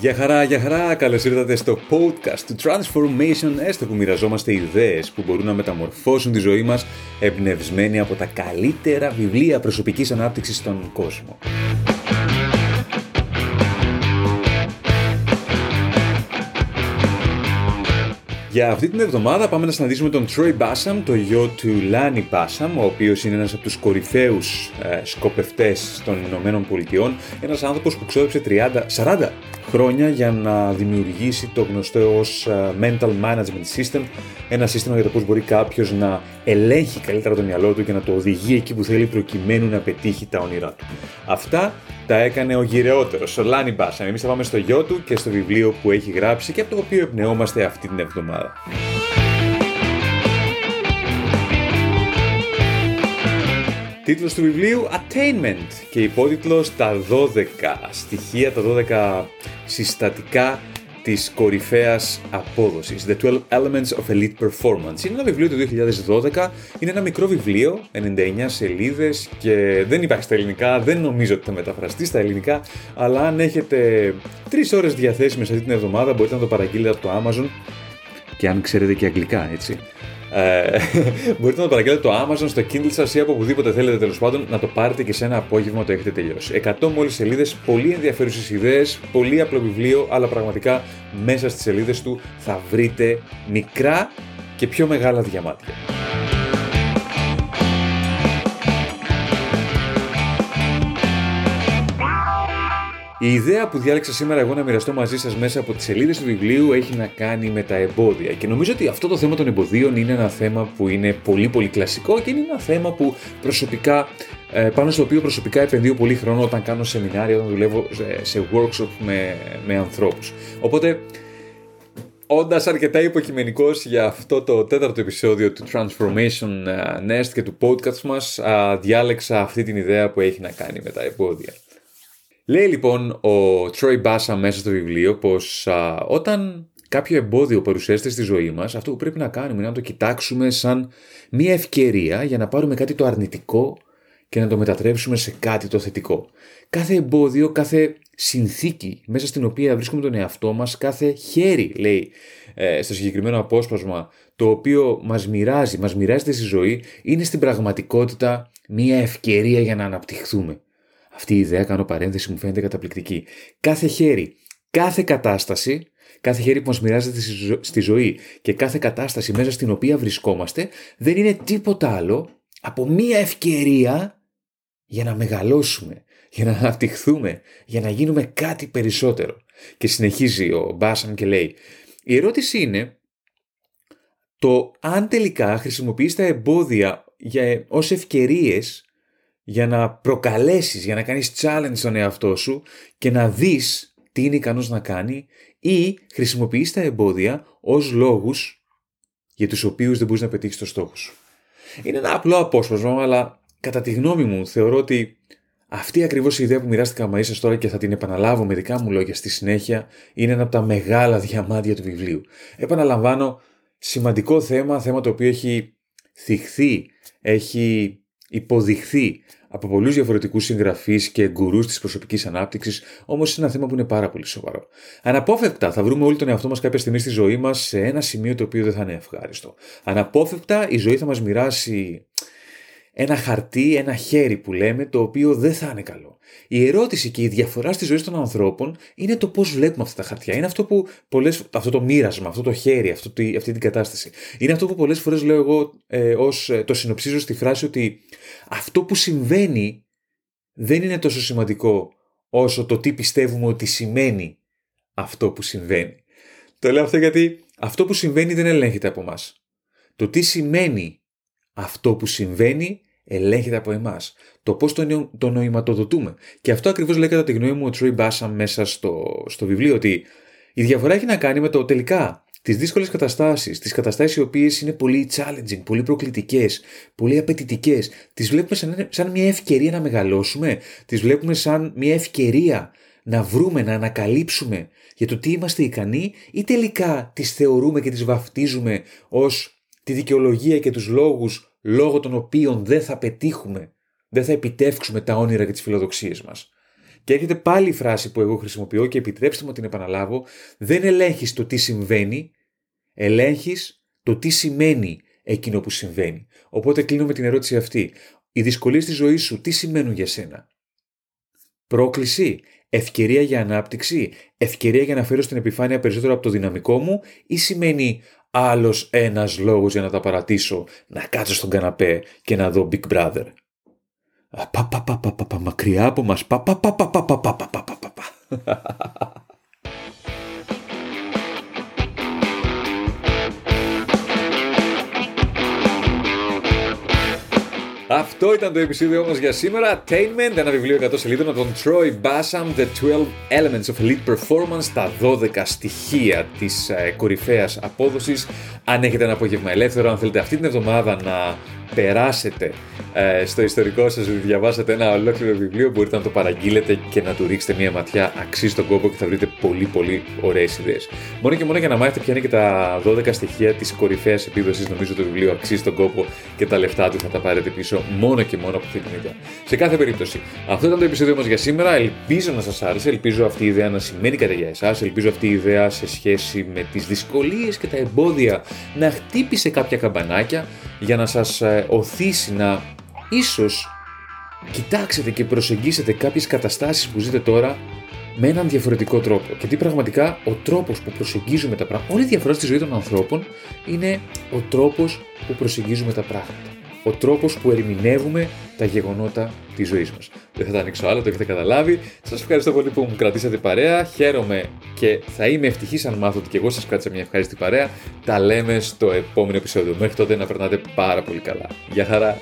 Γεια χαρά, γεια χαρά, καλώς ήρθατε στο podcast του Transformation, έστω που μοιραζόμαστε ιδέες που μπορούν να μεταμορφώσουν τη ζωή μας, εμπνευσμένοι από τα καλύτερα βιβλία προσωπικής ανάπτυξης στον κόσμο. Για αυτή την εβδομάδα πάμε να συναντήσουμε τον Troy Bassam, το γιο του Λάνι Bassam, ο οποίος είναι ένας από τους κορυφαίους ε, σκοπευτές των Ηνωμένων Πολιτειών, ένας άνθρωπος που ξόδεψε 30, 40 χρόνια για να δημιουργήσει το γνωστό ως ε, Mental Management System, ένα σύστημα για το πώς μπορεί κάποιος να ελέγχει καλύτερα το μυαλό του και να το οδηγεί εκεί που θέλει προκειμένου να πετύχει τα όνειρά του. Αυτά τα έκανε ο γυρεότερος, ο Λάνι Μπάσα. Εμείς θα πάμε στο γιο του και στο βιβλίο που έχει γράψει και από το οποίο εμπνεόμαστε αυτή την εβδομάδα. Τίτλος του βιβλίου Attainment και υπότιτλος τα 12 στοιχεία, τα 12 συστατικά της κορυφαίας απόδοσης. The 12 Elements of Elite Performance. Είναι ένα βιβλίο του 2012, είναι ένα μικρό βιβλίο, 99 σελίδες και δεν υπάρχει στα ελληνικά, δεν νομίζω ότι θα μεταφραστεί στα ελληνικά, αλλά αν έχετε 3 ώρες διαθέσιμες αυτή την εβδομάδα μπορείτε να το παραγγείλετε από το Amazon και αν ξέρετε και αγγλικά, έτσι. Ε, μπορείτε να το παραγγείλετε το Amazon, στο Kindle σας ή από οπουδήποτε θέλετε τέλος πάντων να το πάρετε και σε ένα απόγευμα το έχετε τελειώσει. 100 μόλις σελίδες, πολύ ενδιαφέρουσες ιδέες, πολύ απλό βιβλίο, αλλά πραγματικά μέσα στις σελίδες του θα βρείτε μικρά και πιο μεγάλα διαμάτια. Η ιδέα που διάλεξα σήμερα εγώ να μοιραστώ μαζί σας μέσα από τις σελίδες του βιβλίου έχει να κάνει με τα εμπόδια. Και νομίζω ότι αυτό το θέμα των εμποδίων είναι ένα θέμα που είναι πολύ πολύ κλασικό και είναι ένα θέμα που προσωπικά, ε, πάνω στο οποίο προσωπικά επενδύω πολύ χρόνο όταν κάνω σεμινάρια, όταν δουλεύω σε workshop με, με ανθρώπους. Οπότε Όντας αρκετά υποκειμενικός για αυτό το τέταρτο επεισόδιο του Transformation ε, Nest και του podcast μας, διάλεξα αυτή την ιδέα που έχει να κάνει με τα εμπόδια. Λέει λοιπόν ο Troy Μπάσα μέσα στο βιβλίο πως όταν κάποιο εμπόδιο παρουσιάζεται στη ζωή μας, αυτό που πρέπει να κάνουμε είναι να το κοιτάξουμε σαν μια ευκαιρία για να πάρουμε κάτι το αρνητικό και να το μετατρέψουμε σε κάτι το θετικό. Κάθε εμπόδιο, κάθε συνθήκη μέσα στην οποία βρίσκουμε τον εαυτό μας, κάθε χέρι λέει ε, στο συγκεκριμένο απόσπασμα το οποίο μας μοιράζει, μας μοιράζεται στη ζωή είναι στην πραγματικότητα μια ευκαιρία για να αναπτυχθούμε. Αυτή η ιδέα, κάνω παρένθεση, μου φαίνεται καταπληκτική. Κάθε χέρι, κάθε κατάσταση, κάθε χέρι που μας μοιράζεται στη ζωή και κάθε κατάσταση μέσα στην οποία βρισκόμαστε δεν είναι τίποτα άλλο από μία ευκαιρία για να μεγαλώσουμε, για να αναπτυχθούμε, για να γίνουμε κάτι περισσότερο. Και συνεχίζει ο Μπάσαν και λέει, η ερώτηση είναι το αν τελικά χρησιμοποιείς τα εμπόδια για, ως ευκαιρίες για να προκαλέσεις, για να κάνεις challenge στον εαυτό σου και να δεις τι είναι ικανός να κάνει ή χρησιμοποιείς τα εμπόδια ως λόγους για τους οποίους δεν μπορείς να πετύχεις το στόχο σου. Είναι ένα απλό απόσπασμα, αλλά κατά τη γνώμη μου θεωρώ ότι αυτή ακριβώς η ιδέα που μοιράστηκα μαζί σας τώρα και θα την επαναλάβω με δικά μου λόγια στη συνέχεια είναι ένα από τα μεγάλα διαμάντια του βιβλίου. Επαναλαμβάνω, σημαντικό θέμα, θέμα το οποίο έχει θυχθεί, έχει υποδειχθεί από πολλούς διαφορετικούς συγγραφείς και γκουρούς της προσωπικής ανάπτυξης, όμως είναι ένα θέμα που είναι πάρα πολύ σοβαρό. Αναπόφευκτα θα βρούμε όλοι τον εαυτό μας κάποια στιγμή στη ζωή μας σε ένα σημείο το οποίο δεν θα είναι ευχάριστο. Αναπόφευκτα η ζωή θα μας μοιράσει ένα χαρτί, ένα χέρι που λέμε, το οποίο δεν θα είναι καλό. Η ερώτηση και η διαφορά στη ζωή των ανθρώπων είναι το πώς βλέπουμε αυτά τα χαρτιά. Είναι αυτό που πολλές, αυτό το μοίρασμα, αυτό το χέρι, αυτό, αυτή την κατάσταση. Είναι αυτό που πολλές φορές λέω εγώ ε, ως, ε, το συνοψίζω στη φράση ότι αυτό που συμβαίνει δεν είναι τόσο σημαντικό όσο το τι πιστεύουμε ότι σημαίνει αυτό που συμβαίνει. Το λέω αυτό γιατί αυτό που συμβαίνει δεν ελέγχεται από εμάς. Το τι σημαίνει αυτό που συμβαίνει ελέγχεται από εμάς. Το πώς το, το νοηματοδοτούμε. Και αυτό ακριβώς λέει κατά τη γνώμη μου ο Τρόι Μπάσα μέσα στο, στο βιβλίο, ότι η διαφορά έχει να κάνει με το τελικά τις δύσκολες καταστάσεις, τις καταστάσεις οι οποίες είναι πολύ challenging, πολύ προκλητικές, πολύ απαιτητικές, τις βλέπουμε σαν, σαν μια ευκαιρία να μεγαλώσουμε, τις βλέπουμε σαν μια ευκαιρία να βρούμε, να ανακαλύψουμε για το τι είμαστε ικανοί ή τελικά τις θεωρούμε και τις βαφτίζουμε ως τη δικαιολογία και τους λόγους λόγω των οποίων δεν θα πετύχουμε, δεν θα επιτεύξουμε τα όνειρα και τις φιλοδοξίες μας. Και έρχεται πάλι η φράση που εγώ χρησιμοποιώ και επιτρέψτε μου την επαναλάβω. Δεν ελέγχεις το τι συμβαίνει, ελέγχεις το τι σημαίνει εκείνο που συμβαίνει. Οπότε κλείνω με την ερώτηση αυτή. Οι δυσκολίες στη ζωής σου τι σημαίνουν για σένα; Πρόκληση, ευκαιρία για ανάπτυξη, ευκαιρία για να φέρω στην επιφάνεια περισσότερο από το δυναμικό μου ή σημαίνει άλλος ένας λόγος για να τα παρατήσω, να κάτσω στον καναπέ και να δω Big Brother. Πα, πα, πα, πα, πα, μακριά από μας. Πα, πα, πα, πα, πα, πα, πα, πα, πα, πα. Αυτό ήταν το επεισόδιο όμως για σήμερα. Attainment, ένα βιβλίο 100 σελίδων από τον Troy Bassam, The 12 Elements of Elite Performance, τα 12 στοιχεία της ε, κορυφαίας απόδοσης. Αν έχετε ένα απόγευμα ελεύθερο, αν θέλετε αυτή την εβδομάδα να περάσετε ε, στο ιστορικό σας ότι διαβάσατε ένα ολόκληρο βιβλίο μπορείτε να το παραγγείλετε και να του ρίξετε μια ματιά αξίζει τον κόπο και θα βρείτε πολύ πολύ ωραίες ιδέες. Μόνο και μόνο για να μάθετε ποια είναι και τα 12 στοιχεία της κορυφαίας επίδοσης νομίζω το βιβλίο αξίζει τον κόπο και τα λεφτά του θα τα πάρετε πίσω μόνο και μόνο από αυτή την ιδέα. Σε κάθε περίπτωση, αυτό ήταν το επεισόδιο μας για σήμερα. Ελπίζω να σας άρεσε, ελπίζω αυτή η ιδέα να σημαίνει κάτι για εσάς, ελπίζω αυτή η ιδέα σε σχέση με τις δυσκολίες και τα εμπόδια να χτύπησε κάποια καμπανάκια για να σας ε, οθήσει να ίσως κοιτάξετε και προσεγγίσετε κάποιες καταστάσεις που ζείτε τώρα με έναν διαφορετικό τρόπο. Γιατί πραγματικά ο τρόπος που προσεγγίζουμε τα πράγματα, όλη η διαφορά στη ζωή των ανθρώπων είναι ο τρόπος που προσεγγίζουμε τα πράγματα. Ο τρόπος που ερμηνεύουμε τα γεγονότα της ζωής μας. Δεν θα τα ανοίξω άλλο, το έχετε καταλάβει. Σας ευχαριστώ πολύ που μου κρατήσατε παρέα. Χαίρομαι και θα είμαι ευτυχής αν μάθω ότι και εγώ σας κράτησα μια ευχάριστη παρέα. Τα λέμε στο επόμενο επεισόδιο. Μέχρι τότε να περνάτε πάρα πολύ καλά. Γεια χαρά!